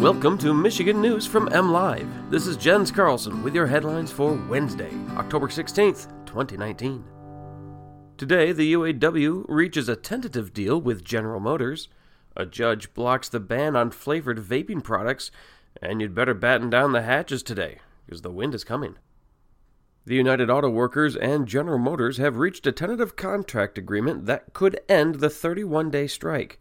Welcome to Michigan News from M Live. This is Jens Carlson with your headlines for Wednesday, October 16th, 2019. Today, the UAW reaches a tentative deal with General Motors. A judge blocks the ban on flavored vaping products, and you'd better batten down the hatches today, because the wind is coming. The United Auto Workers and General Motors have reached a tentative contract agreement that could end the 31 day strike.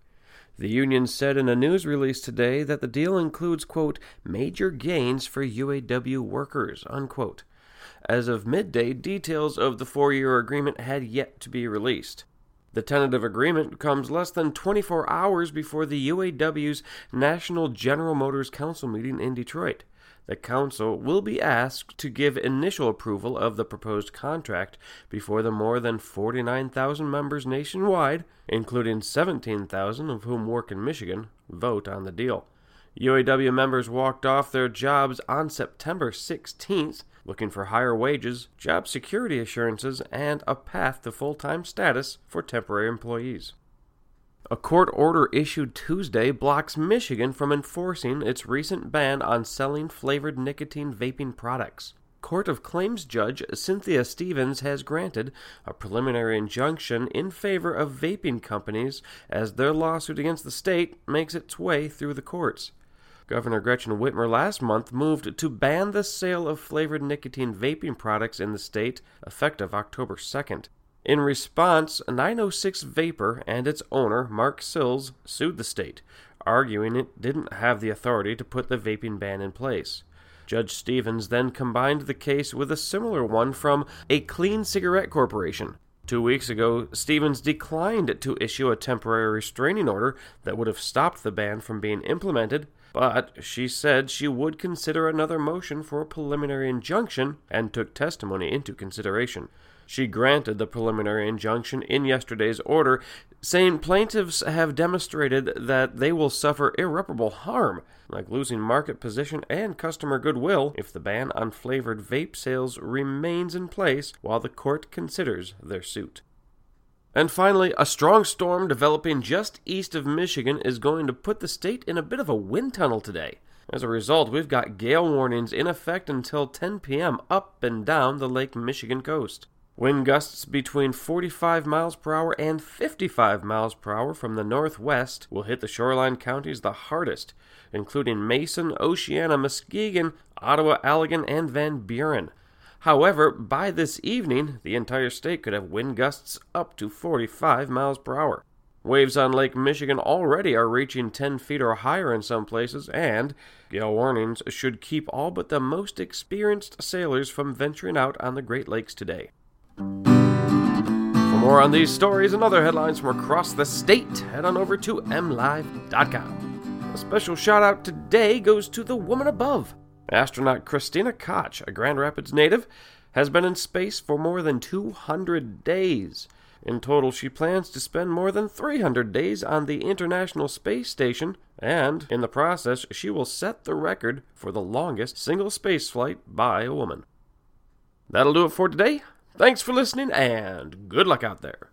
The union said in a news release today that the deal includes, quote, major gains for UAW workers, unquote. As of midday, details of the four year agreement had yet to be released. The tentative agreement comes less than 24 hours before the UAW's National General Motors Council meeting in Detroit. The Council will be asked to give initial approval of the proposed contract before the more than 49,000 members nationwide, including 17,000 of whom work in Michigan, vote on the deal. UAW members walked off their jobs on September 16th, looking for higher wages, job security assurances, and a path to full time status for temporary employees. A court order issued Tuesday blocks Michigan from enforcing its recent ban on selling flavored nicotine vaping products. Court of Claims Judge Cynthia Stephens has granted a preliminary injunction in favor of vaping companies as their lawsuit against the state makes its way through the courts. Governor Gretchen Whitmer last month moved to ban the sale of flavored nicotine vaping products in the state effective October 2nd. In response, 906 Vapor and its owner, Mark Slis, sued the state, arguing it didn't have the authority to put the vaping ban in place. Judge Stephens then combined the case with a similar one from a Clean Cigarette Corporation. Two weeks ago, Stephens declined to issue a temporary restraining order that would have stopped the ban from being implemented, but she said she would consider another motion for a preliminary injunction and took testimony into consideration. She granted the preliminary injunction in yesterday's order, saying plaintiffs have demonstrated that they will suffer irreparable harm, like losing market position and customer goodwill, if the ban on flavored vape sales remains in place while the court considers their suit. And finally, a strong storm developing just east of Michigan is going to put the state in a bit of a wind tunnel today. As a result, we've got gale warnings in effect until 10 p.m. up and down the Lake Michigan coast. Wind gusts between 45 miles per hour and 55 miles per hour from the northwest will hit the shoreline counties the hardest, including Mason, Oceana, Muskegon, Ottawa, Allegan, and Van Buren. However, by this evening, the entire state could have wind gusts up to 45 miles per hour. Waves on Lake Michigan already are reaching 10 feet or higher in some places, and gale warnings should keep all but the most experienced sailors from venturing out on the Great Lakes today. More on these stories and other headlines from across the state, head on over to mlive.com. A special shout out today goes to the woman above. Astronaut Christina Koch, a Grand Rapids native, has been in space for more than 200 days. In total, she plans to spend more than 300 days on the International Space Station, and in the process, she will set the record for the longest single spaceflight by a woman. That'll do it for today. Thanks for listening and good luck out there.